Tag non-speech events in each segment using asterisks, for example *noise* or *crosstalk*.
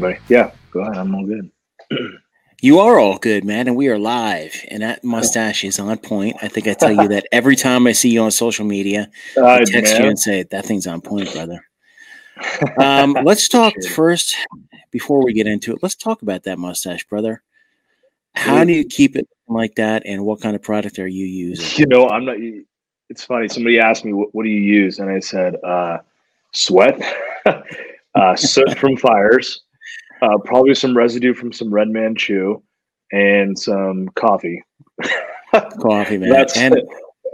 Buddy. Yeah, go ahead. I'm all good. *clears throat* You are all good, man, and we are live. And that mustache is on point. I think I tell you that every time I see you on social media. *laughs* I text man. you and say that thing's on point, brother. *laughs* Um, let's talk sure. first before we get into it. Let's talk about that mustache, brother. How do you keep it like that, and what kind of product are you using? You know, I'm not. It's funny. Somebody asked me, "What, what do you use?" And I said, uh, "Sweat, *laughs* uh, soot from fires." Uh, probably some residue from some Red Man Chew, and some coffee. coffee, man. That's and it.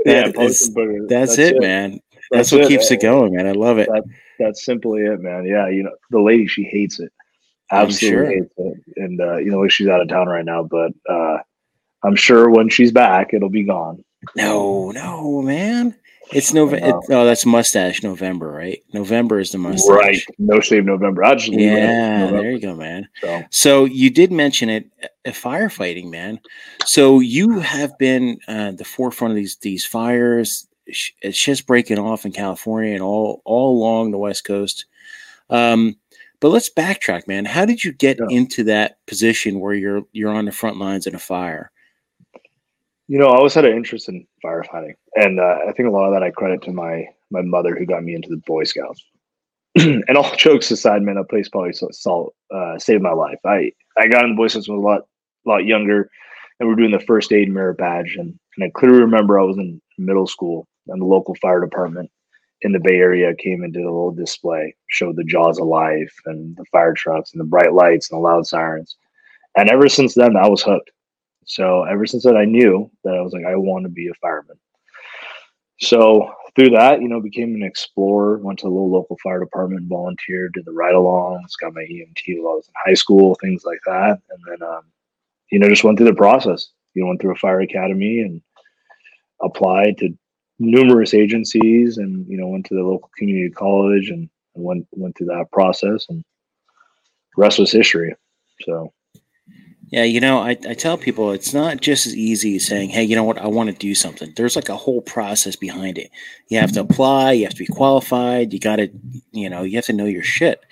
That yeah, is, that's, that's, it, it. man. That's, that's what it, keeps man. it going, man. I love it. That, that's simply it, man. Yeah, you know, the lady she hates it, absolutely sure. hates it, and uh, you know, she's out of town right now, but uh, I'm sure when she's back, it'll be gone. No, no, man. It's November. It, oh, that's mustache November, right? November is the mustache. Right. No shave November. I just yeah. There you go, man. So. so you did mention it, uh, firefighting, man. So you have been uh, the forefront of these these fires. It's just breaking off in California and all all along the West Coast. Um, but let's backtrack, man. How did you get yeah. into that position where you're you're on the front lines in a fire? You know, I always had an interest in firefighting, and uh, I think a lot of that I credit to my my mother, who got me into the Boy Scouts. *clears throat* and all *laughs* jokes aside, man, that place probably salt uh, saved my life. I I got in the Boy Scouts when I was a lot lot younger, and we are doing the first aid merit badge, and and I clearly remember I was in middle school, and the local fire department in the Bay Area came and did a little display, showed the jaws of life and the fire trucks and the bright lights and the loud sirens. And ever since then, I was hooked. So ever since that, I knew that I was like, I want to be a fireman. So through that, you know, became an explorer. Went to a little local fire department, volunteered, did the ride-alongs, got my EMT while I was in high school, things like that, and then, um, you know, just went through the process. You know, went through a fire academy and applied to numerous agencies, and you know, went to the local community college and, and went went through that process, and rest was history. So yeah, you know, I, I tell people it's not just as easy as saying, hey, you know what, I want to do something. There's like a whole process behind it. You have to mm-hmm. apply, you have to be qualified, you got to, you know, you have to know your shit.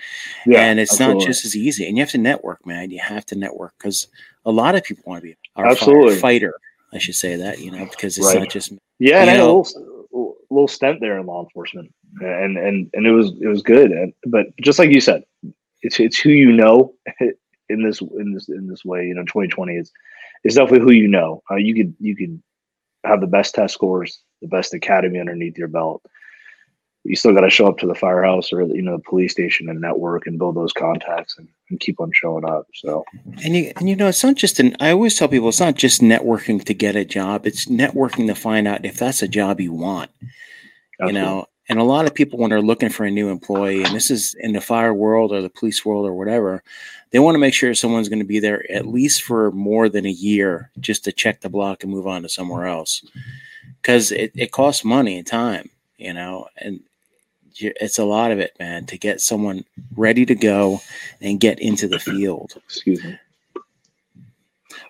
Yeah, and it's absolutely. not just as easy. And you have to network, man. You have to network because a lot of people want to be a fighter. I should say that, you know, because it's right. not just. Yeah, and I had a little, little stint there in law enforcement, and and and it was it was good. And, but just like you said, it's it's who you know *laughs* in this in this in this way. You know, 2020 is is definitely who you know. Uh, you could you could have the best test scores, the best academy underneath your belt. You still got to show up to the firehouse or you know the police station and network and build those contacts and, and keep on showing up. So and you and you know it's not just an. I always tell people it's not just networking to get a job. It's networking to find out if that's a job you want. Absolutely. You know, and a lot of people, when they're looking for a new employee, and this is in the fire world or the police world or whatever, they want to make sure someone's going to be there at least for more than a year just to check the block and move on to somewhere else. Because it, it costs money and time, you know, and it's a lot of it, man, to get someone ready to go and get into the field. Excuse me.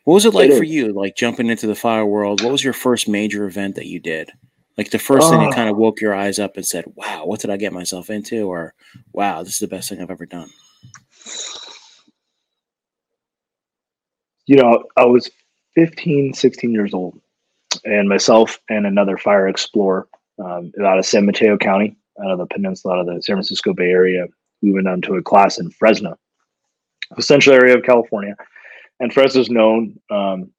What was it like for you, like jumping into the fire world? What was your first major event that you did? Like the first thing that uh. kind of woke your eyes up and said, "Wow, what did I get myself into?" Or, "Wow, this is the best thing I've ever done." You know, I was 15, 16 years old, and myself and another fire explorer um, out of San Mateo County, out of the peninsula, out of the San Francisco Bay Area, we went down to a class in Fresno, the central area of California. And Fresno is known um,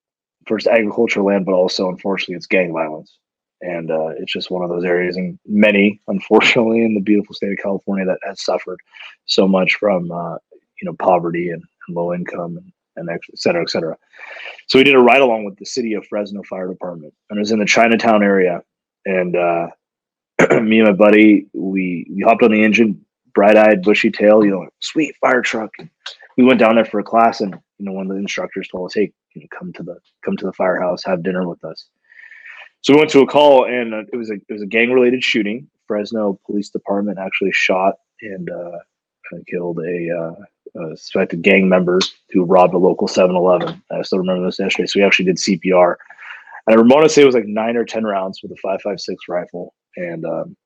for its agricultural land, but also, unfortunately, its gang violence and uh, it's just one of those areas and many unfortunately in the beautiful state of california that has suffered so much from uh, you know poverty and, and low income and, and et cetera et cetera. So we did a ride along with the city of fresno fire department. And it was in the chinatown area. And uh, *clears throat* me and my buddy we we hopped on the engine bright-eyed bushy tail you know sweet fire truck. We went down there for a class and you know one of the instructors told us hey you know, come to the come to the firehouse have dinner with us so we went to a call, and uh, it was a it was a gang related shooting. Fresno Police Department actually shot and uh, killed a, uh, a, suspected gang member who robbed a local 7-Eleven. I still remember this yesterday. So we actually did CPR, and I want to say it was like nine or ten rounds with a 5.56 rifle, and um,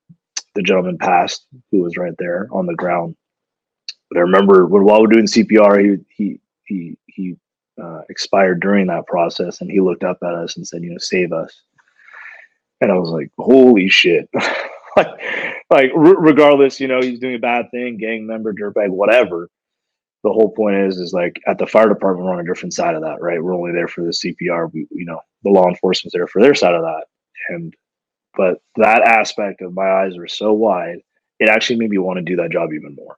the gentleman passed who was right there on the ground. but I remember when while we're doing CPR, he he he he uh, expired during that process, and he looked up at us and said, "You know, save us." And I was like, "Holy shit!" *laughs* like, like regardless, you know, he's doing a bad thing, gang member, dirtbag, whatever. The whole point is, is like at the fire department, we're on a different side of that, right? We're only there for the CPR. We, you know, the law enforcement's there for their side of that, and but that aspect of my eyes were so wide, it actually made me want to do that job even more.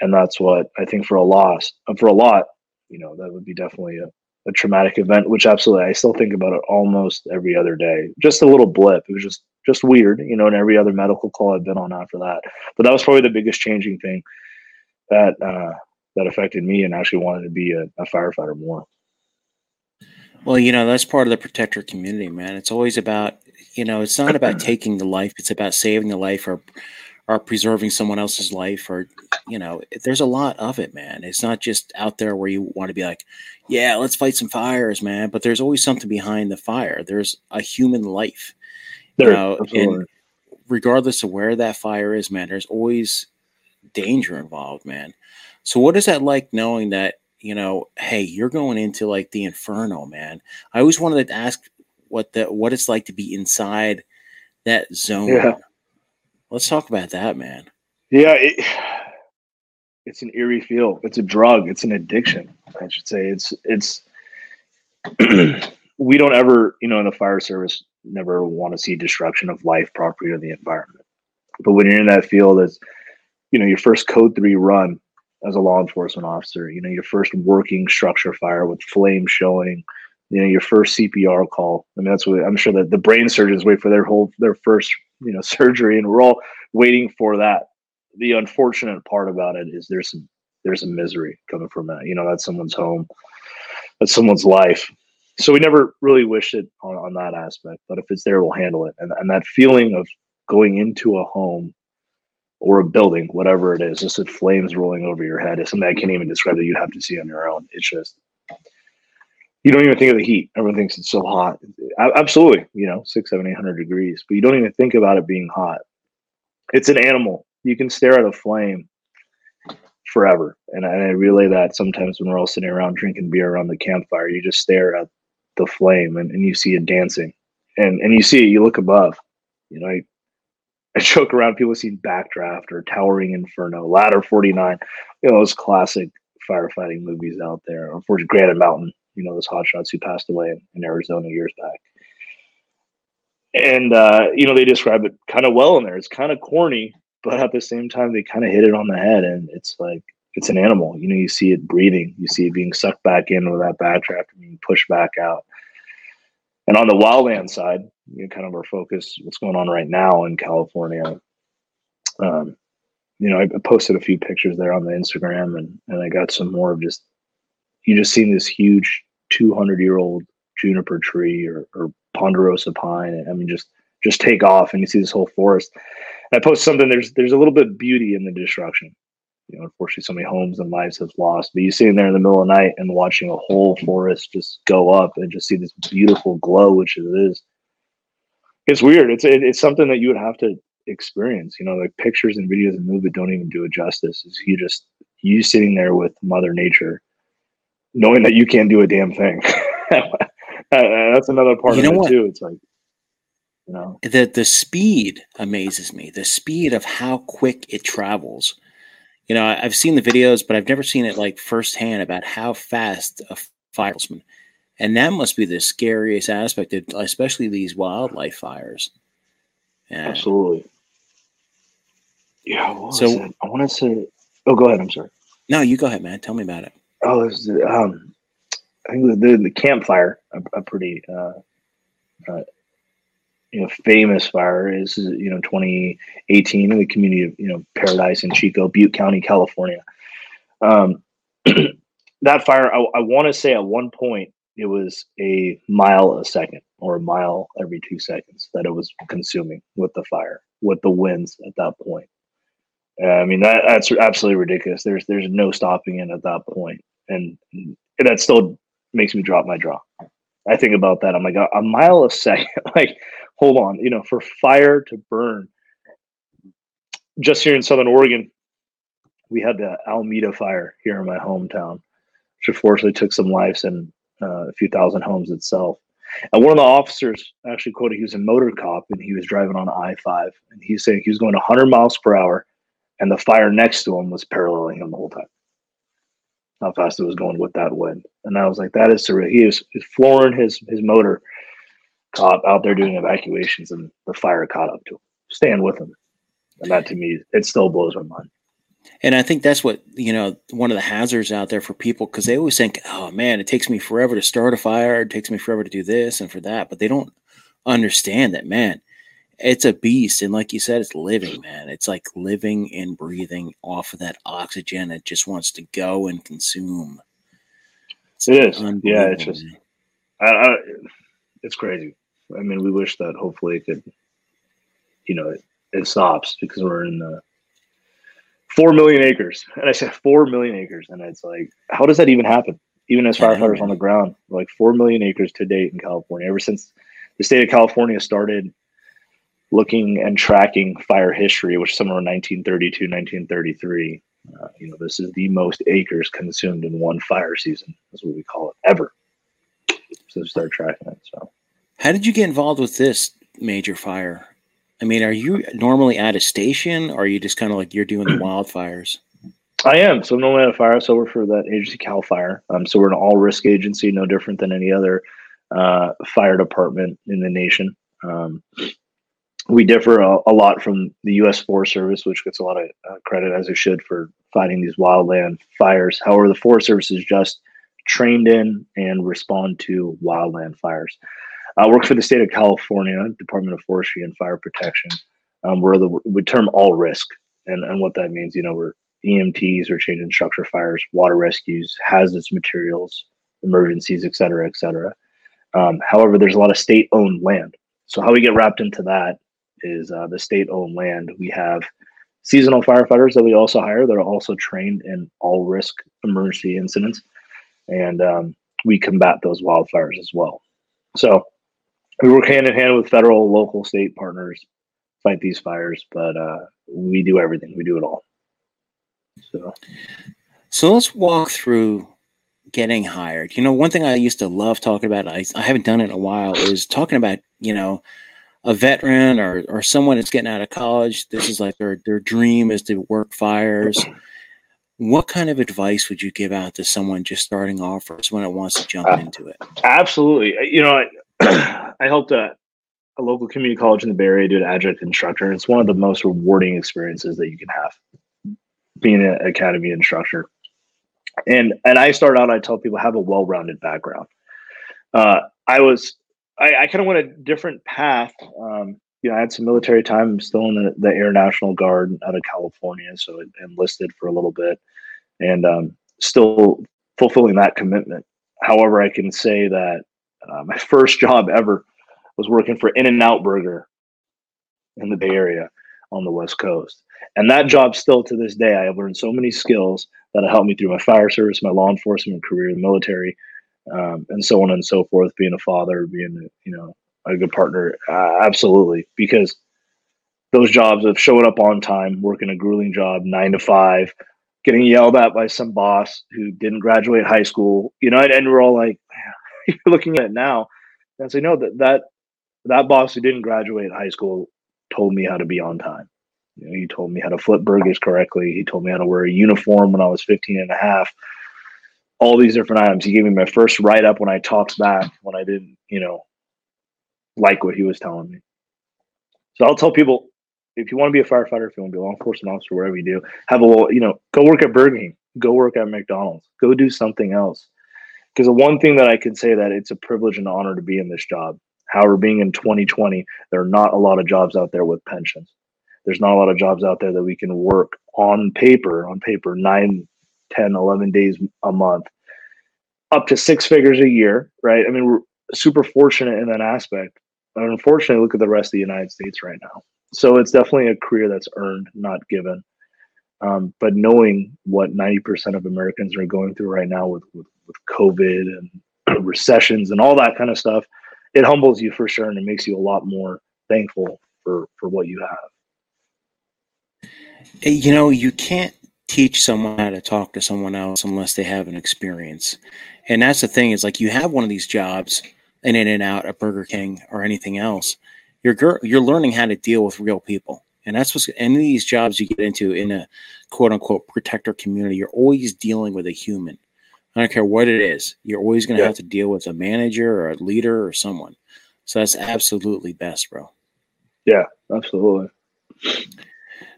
And that's what I think for a loss, for a lot, you know, that would be definitely a, a traumatic event, which absolutely I still think about it almost every other day. Just a little blip. It was just just weird, you know, and every other medical call I've been on after that. But that was probably the biggest changing thing that uh, that affected me and actually wanted to be a, a firefighter more. Well, you know, that's part of the protector community, man. It's always about, you know, it's not about *clears throat* taking the life, it's about saving the life or or preserving someone else's life or you know, there's a lot of it, man. It's not just out there where you want to be like, yeah, let's fight some fires, man, but there's always something behind the fire. There's a human life. There, you know, and regardless of where that fire is, man, there's always danger involved, man. So what is that like knowing that you know, hey, you're going into like the inferno, man. I always wanted to ask what the what it's like to be inside that zone. Yeah. Let's talk about that, man. Yeah, it, *sighs* it's an eerie feel. It's a drug. It's an addiction. I should say. It's it's. *clears throat* we don't ever, you know, in the fire service, never want to see destruction of life, property, or the environment. But when you're in that field, it's you know your first code three run as a law enforcement officer. You know, your first working structure fire with flame showing. You know, your first CPR call. I mean, that's what I'm sure that the brain surgeons wait for their whole their first you know *laughs* surgery, and we're all waiting for that. The unfortunate part about it is there's some there's some misery coming from that. You know, that's someone's home, that's someone's life. So we never really wish it on, on that aspect, but if it's there, we'll handle it. And and that feeling of going into a home or a building, whatever it is, just the flames rolling over your head is something I can't even describe that you'd have to see on your own. It's just you don't even think of the heat. Everyone thinks it's so hot. Absolutely, you know, six, seven, eight hundred degrees, but you don't even think about it being hot. It's an animal. You can stare at a flame forever, and I, and I relay that sometimes when we're all sitting around drinking beer around the campfire. You just stare at the flame, and, and you see it dancing, and and you see it. You look above. You know, I I *laughs* joke around people seen Backdraft or Towering Inferno, Ladder 49, you know, those classic firefighting movies out there. Unfortunately, Granite Mountain, you know, those hotshots who passed away in, in Arizona years back. And, uh, you know, they describe it kind of well in there. It's kind of corny, but at the same time, they kind of hit it on the head. And it's like, it's an animal. You know, you see it breathing, you see it being sucked back in with that backdraft and being pushed back out. And on the wildland side, you know, kind of our focus, what's going on right now in California. Um, you know, I posted a few pictures there on the Instagram, and and I got some more of just you just seen this huge 200 year old juniper tree or, or ponderosa pine. I mean, just just take off, and you see this whole forest. And I post something. There's there's a little bit of beauty in the destruction you know, unfortunately, so many homes and lives have lost. But you sitting there in the middle of the night and watching a whole forest just go up and just see this beautiful glow, which it is. It's weird. It's it, it's something that you would have to experience. You know, like pictures and videos and movie don't even do it justice. Is you just you sitting there with Mother Nature, knowing that you can't do a damn thing. *laughs* Uh, uh, that's another part you of it what? too. It's like you know the the speed amazes me. The speed of how quick it travels you know, I've seen the videos, but I've never seen it like firsthand about how fast a fireman, and that must be the scariest aspect, of, especially these wildlife fires. Yeah. Absolutely. Yeah. so I want to say. Oh, go ahead. I'm sorry. No, you go ahead, man. Tell me about it. Oh, was, um, I think the, the Camp Fire, a, a pretty uh, uh, you know famous fire is you know 2018 in the community of you know Paradise in Chico, Butte County, California. Um, *clears throat* that fire, I, I want to say at one point it was a mile a second or a mile every two seconds that it was consuming with the fire, with the winds at that point. I mean that that's absolutely ridiculous. There's there's no stopping it at that point, and, that still makes me drop my jaw. I think about that. I'm like a, a mile a second, *laughs* like hold on, you know, for fire to burn just here in Southern Oregon, we had the Almeda fire here in my hometown, which unfortunately took some lives and uh, a few thousand homes itself. And one of the officers actually quoted he was a motor cop and he was driving on I 5 and he's saying he was going 100 miles per hour and the fire next to him was paralleling him the whole time. How fast it was going with that wind. And I was like, that is surreal. He was, flooring his, his motor cop out there doing evacuations and the fire caught up to him, staying with him. And that to me, it still blows my mind. And I think that's what, you know, one of the hazards out there for people because they always think, oh man, it takes me forever to start a fire. It takes me forever to do this and for that. But they don't understand that, man, it's a beast. And like you said, it's living, man. It's like living and breathing off of that oxygen. It just wants to go and consume. It's it is. Yeah. It's just, I, I, it's crazy. I mean, we wish that hopefully it could, you know, it, it stops because we're in the, four million acres. And I said four million acres. And it's like, how does that even happen? Even as firefighters on the ground, like four million acres to date in California, ever since the state of California started looking and tracking fire history, which somewhere in 1932, 1933, uh, you know, this is the most acres consumed in one fire season, is what we call it, ever. So start tracking it. So, how did you get involved with this major fire? I mean, are you normally at a station or are you just kind of like you're doing the wildfires? I am. So I'm normally at a fire. So we're for that agency, Cal Fire. Um, so we're an all risk agency, no different than any other uh, fire department in the nation. Um, we differ a, a, lot from the U.S. Forest Service, which gets a lot of uh, credit as it should for fighting these wildland fires. However, the Forest Service is just trained in and respond to wildland fires. I work for the state of California, Department of Forestry and Fire Protection. Um, we're the we term all risk, and and what that means, you know, we're EMTs, we're changing structure fires, water rescues, hazardous materials, emergencies, et cetera, et cetera. Um, however, there's a lot of state-owned land. So how we get wrapped into that is uh, the state-owned land. We have seasonal firefighters that we also hire that are also trained in all risk emergency incidents, and um, we combat those wildfires as well. So we work hand in hand with federal, local, state partners, fight these fires. But uh, we do everything. We do it all. So, so let's walk through getting hired. You know, one thing I used to love talking about, I, I haven't done it in a while, is talking about, you know, a veteran or, or someone that's getting out of college. This is like their, their dream is to work fires. What kind of advice would you give out to someone just starting off or someone that wants to jump uh, into it? Absolutely. You know, *clears throat* I helped a, a local community college in the Bay Area do an adjunct instructor. And it's one of the most rewarding experiences that you can have being an academy instructor. And and I start out, I tell people have a well-rounded background. Uh, I was I, I kind of went a different path. Um, you know, I had some military time. I'm still in the, the Air National Guard out of California, so enlisted for a little bit, and um, still fulfilling that commitment. However, I can say that uh, my *laughs* first job ever was working for In-N-Out Burger in the Bay Area on the West Coast. And that job still to this day, I have learned so many skills that have helped me through my fire service, my law enforcement career, the military, um, and so on and so forth. Being a father, being you know a good partner, uh, absolutely. Because those jobs of showing up on time, working a grueling job, nine to five, getting yelled at by some boss who didn't graduate high school, you know, and, and we're all like, *laughs* you're looking at it now and say, no, that that that boss who didn't graduate high school told me how to be on time. You know, he told me how to flip burgers correctly. He told me how to wear a uniform when I was 15 and a half. All these different items. He gave me my first write up when I talked back when I didn't, you know, like what he was telling me. So I'll tell people if you want to be a firefighter, if you want to be a law enforcement officer, wherever you do, have a you know, go work at Burger King, go work at McDonald's, go do something else. Because the one thing that I can say that it's a privilege and honor to be in this job. However, being in 2020, there are not a lot of jobs out there with pensions. There's not a lot of jobs out there that we can work on paper, on paper, nine, 10, 11 days a month, up to six figures a year, right? I mean, we're super fortunate in that aspect. But unfortunately, look at the rest of the United States right now. So it's definitely a career that's earned, not given. Um, but knowing what 90% of Americans are going through right now with, with, with COVID and *clears throat* recessions and all that kind of stuff, it humbles you for sure and it makes you a lot more thankful for, for what you have. You know, you can't teach someone how to talk to someone else unless they have an experience. And that's the thing is like you have one of these jobs, an in and out at Burger King or anything else. You're you're learning how to deal with real people. And that's what any of these jobs you get into in a quote unquote protector community, you're always dealing with a human. I don't care what it is. You're always going to yeah. have to deal with a manager or a leader or someone. So that's absolutely best, bro. Yeah, absolutely.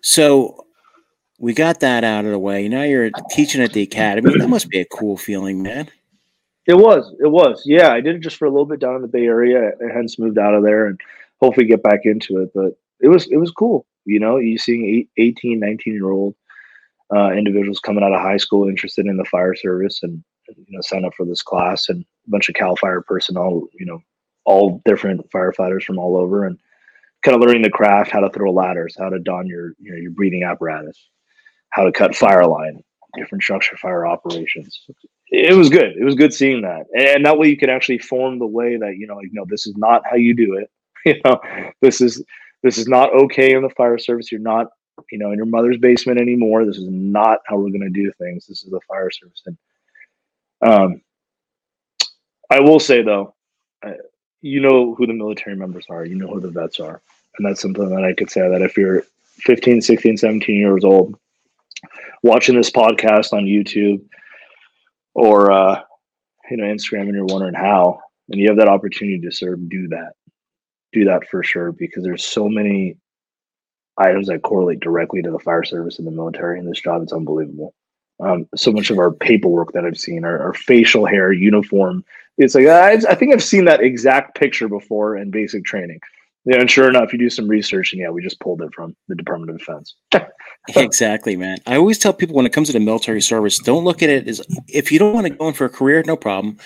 So we got that out of the way. Now you're teaching at the academy. That must be a cool feeling, man. It was. It was. Yeah, I did it just for a little bit down in the Bay Area, and hence moved out of there, and hopefully get back into it. But it was it was cool. You know, you seeing eight, 18, 19 year old uh, individuals coming out of high school interested in the fire service and you know sign up for this class and a bunch of Cal Fire personnel. You know, all different firefighters from all over and kind of learning the craft, how to throw ladders, how to don your you know your breathing apparatus, how to cut fire line, different structure fire operations. It was good. It was good seeing that, and that way you can actually form the way that you know, like, no, this is not how you do it. *laughs* You know, this is this is not okay in the fire service. You're not, you know, in your mother's basement anymore. This is not how we're going to do things. This is the fire service, and um, I will say though, you know who the military members are. You know who the vets are, and that's something that I could say that if you're 15, 16, 17 years old watching this podcast on YouTube or uh, you know Instagram and you're wondering how, and you have that opportunity to serve, do that. Do that for sure because there's so many items that correlate directly to the fire service and the military in this job. It's unbelievable. Um, so much of our paperwork that I've seen, our, our facial hair, uniform, it's like I, I think I've seen that exact picture before in basic training. Yeah, and sure enough, you do some research, and yeah, we just pulled it from the Department of Defense. *laughs* *laughs* exactly, man. I always tell people when it comes to the military service, don't look at it as if you don't want to go in for a career, no problem.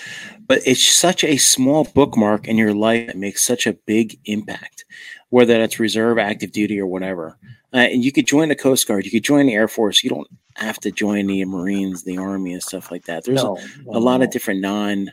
But it's such a small bookmark in your life that makes such a big impact, whether that's reserve, active duty, or whatever. Uh, and you could join the Coast Guard, you could join the Air Force. You don't have to join the Marines, the Army, and stuff like that. There's no, a, a lot of different non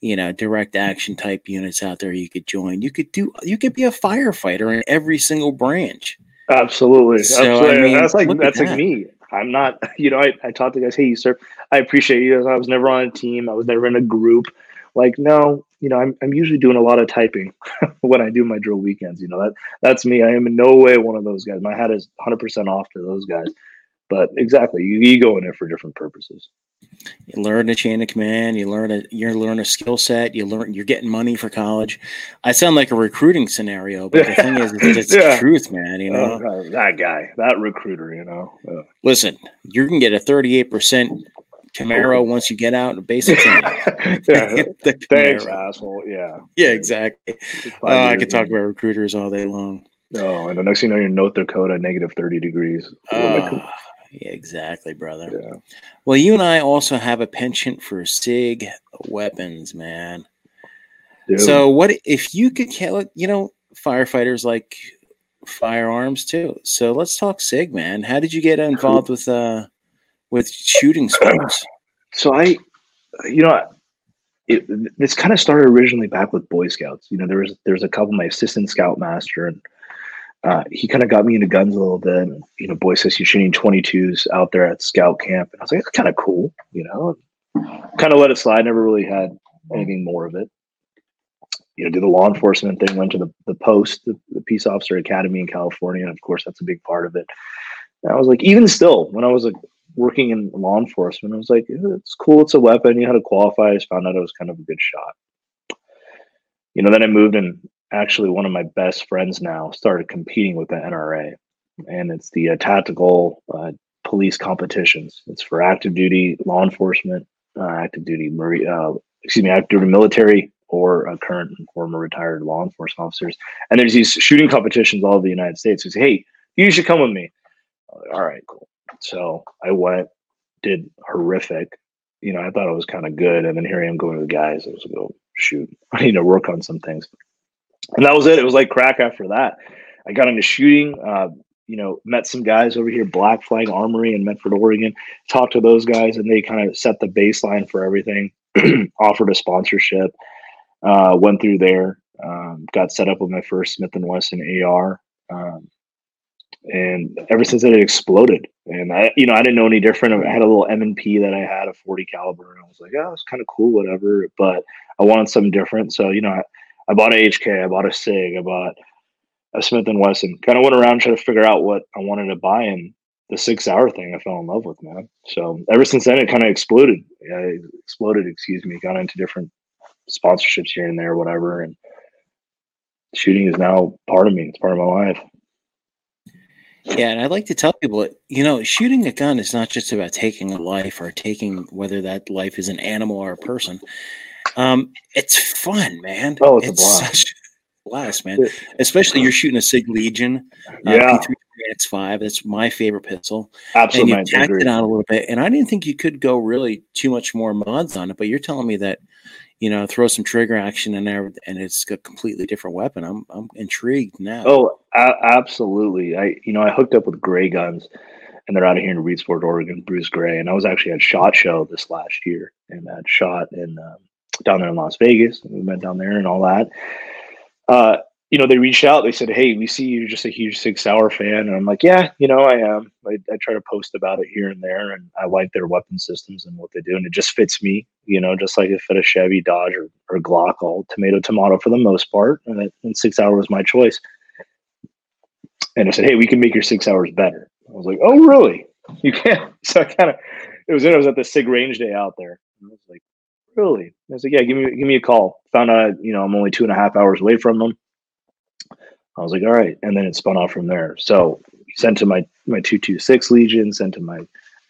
you know direct action type units out there you could join. You could do you could be a firefighter in every single branch. Absolutely. So, absolutely I mean, that's like that's like that. me. I'm not *laughs* you know I, I taught the guys hey you sir i appreciate you. I was never on a team. I was never in a group. Like no you know i'm, I'm usually doing a lot of typing *laughs* when i do my drill weekends you know that that's me. I am in no way one of those guys. My hat is 100% off to those guys but exactly you, you go in there for different purposes you learn a chain of command. You learn a you learn a skill set. You learn you're getting money for college. I sound like a recruiting scenario, but the thing is, it's *laughs* yeah. the truth, man. You know uh, that guy, that recruiter. You know, uh. listen, you can get a 38 percent Camaro once you get out of basic *laughs* yeah, *laughs* thanks, asshole. Yeah, yeah, exactly. Uh, I could talk about recruiters all day long. Oh, and the next thing you know, you're North Dakota, negative 30 degrees. Uh, yeah, exactly, brother. Yeah. Well, you and I also have a penchant for SIG weapons, man. So, what if you could, kill it? you know, firefighters like firearms too. So let's talk SIG, man. How did you get involved with uh with shooting sports? *coughs* So I, you know, it, this kind of started originally back with Boy Scouts. You know, there was there's a couple. My assistant scoutmaster and uh, he kind of got me into guns a little bit. You know, boy says you're shooting 22s out there at scout camp. And I was like, it's kind of cool, you know, kind of let it slide. Never really had anything more of it. You know, do the law enforcement thing, went to the, the post, the, the peace officer academy in California. And of course, that's a big part of it. And I was like, even still, when I was like working in law enforcement, I was like, it's cool. It's a weapon. You had to qualify. I just found out it was kind of a good shot. You know, then I moved and actually one of my best friends now started competing with the NRA, and it's the uh, tactical uh, police competitions. It's for active duty law enforcement, uh, active duty marine, uh, excuse me, active duty military or current and former retired law enforcement officers. And there's these shooting competitions all over the United States. Who say, "Hey, you should come with me." Like, all right, cool. So I went, did horrific. You know, I thought it was kind of good, and then here I am going to the guys. I was like, "Oh shoot, *laughs* I need to work on some things." And that was it. It was like crack after that. I got into shooting. Uh, you know, met some guys over here, Black Flag Armory in Medford, Oregon. Talked to those guys, and they kind of set the baseline for everything. *clears throat* offered a sponsorship. Uh, went through there. Um, got set up with my first Smith and Wesson AR. Um, and ever since then it exploded. And I, you know, I didn't know any different. I had a little M and P that I had a 40 caliber, and I was like, oh, it's kind of cool, whatever. But I wanted something different, so you know, I, I bought a HK, I bought a Sig, I bought a Smith and Wesson. Kind of went around trying to figure out what I wanted to buy, and the Sig Sauer thing I fell in love with, man. So ever since then, it kind of exploded. It exploded, excuse me. Got into different sponsorships here and there, whatever, and shooting is now part of me. It's part of my life. Yeah, and I'd like to tell people, you know, shooting a gun is not just about taking a life or taking whether that life is an animal or a person. Um, it's fun, man. Oh, it's, it's a blast. Such a blast, man. Especially you're shooting a Sig Legion, uh, yeah. P3 X5. That's my favorite pistol. Absolutely, and you tacked it out a little bit, and I didn't think you could go really too much more mods on it. But you're telling me that you know, throw some trigger action in there, and it's a completely different weapon. I'm I'm intrigued now. Oh, a- absolutely. I you know I hooked up with Gray Guns, and they're out of here in Reedsport, Oregon. Bruce Gray, and I was actually at Shot Show this last year, and that shot in um, down there in Las Vegas. We went down there and all that. Uh, you know, they reached out. They said, "Hey, we see you're just a huge Sig Sauer fan," and I'm like, "Yeah, you know, I am. I, I, try to post about it here and there, and I like their weapon systems and what they do, and it just fits me. You know, just like it fit a Chevy, Dodge, or, or Glock, all tomato tomato for the most part, and, it, and Sig Sauer was my choice. And I said, "Hey, we can make your Sig Sauers better." I was like, "Oh, really? You can?" *laughs* So I kind of, it was. It was at the Sig Range Day out there. I was like, "Really?" I was like, "Yeah, give me give me a call." Found out, you know, I'm only two and a half hours away from them I was like, all right. And then it spun off from there. So sent to my, my 226 Legion, sent to my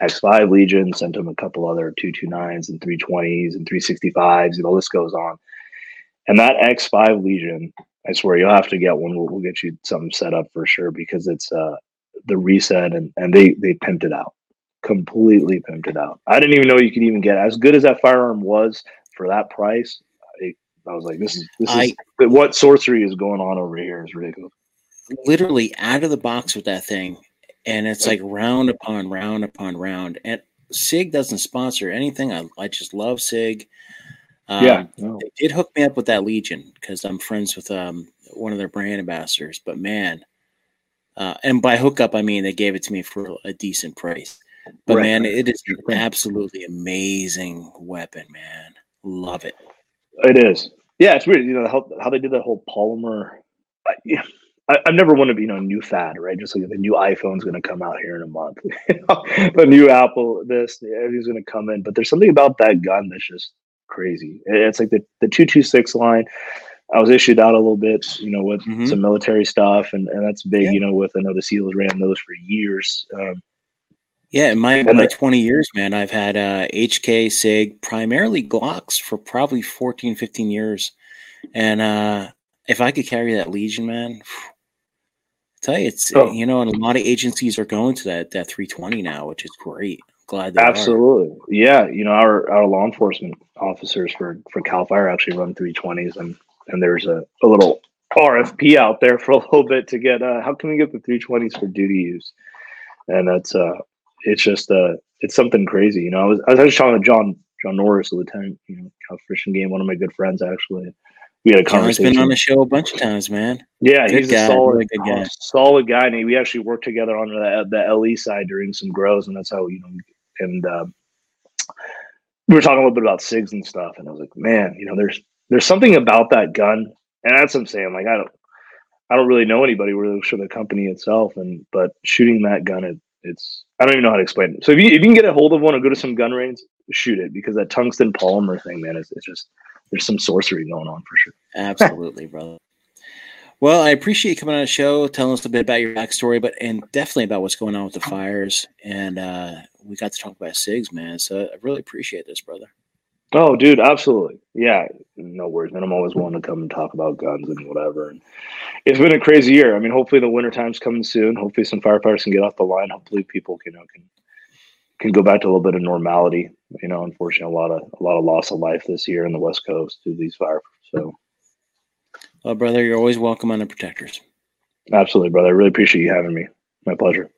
X5 Legion, sent him a couple other 229s and 320s and 365s. And the list goes on. And that X5 Legion, I swear you'll have to get one. We'll, we'll get you something set up for sure because it's uh, the reset and, and they, they pimped it out, completely pimped it out. I didn't even know you could even get as good as that firearm was for that price. I was like, this is this I, is what sorcery is going on over here is ridiculous. Literally out of the box with that thing, and it's like round upon round upon round. And Sig doesn't sponsor anything. I, I just love Sig. Um, yeah, no. they did hook me up with that Legion because I'm friends with um, one of their brand ambassadors. But man, uh, and by hookup I mean they gave it to me for a decent price. But right. man, it is an absolutely amazing weapon, man. Love it. It is. Yeah, it's weird. You know how how they did that whole polymer. I, *laughs* yeah, I, never wanted to be you know a new fad, right? Just like the new iPhone's going to come out here in a month, *laughs* the new Apple, this, everything's going to come in. But there's something about that gun that's just crazy. It's like the the two two six line. I was issued out a little bit, you know, with mm-hmm. some military stuff, and, and that's big, yeah. you know. With I know the SEALs ran those for years. Um, yeah, in my, my 20 years, man, I've had uh, HK, SIG, primarily Glocks for probably 14, 15 years. And uh, if I could carry that Legion, man, I *sighs* tell you, it's, oh. you know, and a lot of agencies are going to that, that 320 now, which is great. glad that Absolutely. Are. Yeah. You know, our, our law enforcement officers for, for CAL FIRE actually run 320s and, and there's a, a little RFP out there for a little bit to get, uh, how can we get the 320s for duty use? And that's, uh, it's just uh it's something crazy. You know, I was I was actually talking to John John Norris, a lieutenant, you know, Cal Fishing Game, one of my good friends actually. We had a John's conversation. been on the show a bunch of times, man. Yeah, good he's guy, a solid, really good guy. solid guy, and we actually worked together on the the LE side during some grows, and that's how you know. And uh, we were talking a little bit about SIGs and stuff, and I was like, man, you know, there's there's something about that gun, and that's what I'm saying. Like, I don't I don't really know anybody really sure the company itself, and but shooting that gun, it, it's I don't even know how to explain it. So if you, if you can get a hold of one or go to some gun range, shoot it because that tungsten polymer thing, man, is it's just there's some sorcery going on for sure. *laughs* Absolutely, brother. Well, I appreciate you coming on the show, telling us a bit about your backstory, but and definitely about what's going on with the fires. And uh, we got to talk about SIGs, man. So I really appreciate this, brother. Oh, dude, absolutely. Yeah, no worries, man. I'm always willing to come and talk about guns and whatever. And it's been a crazy year. I mean, hopefully the winter time's coming soon. Hopefully some firefighters can get off the line. Hopefully people can you know, can can go back to a little bit of normality. You know, unfortunately, a lot of a lot of loss of life this year in the West Coast to these fires. So, well, brother, you're always welcome on the protectors. Absolutely, brother. I really appreciate you having me. My pleasure.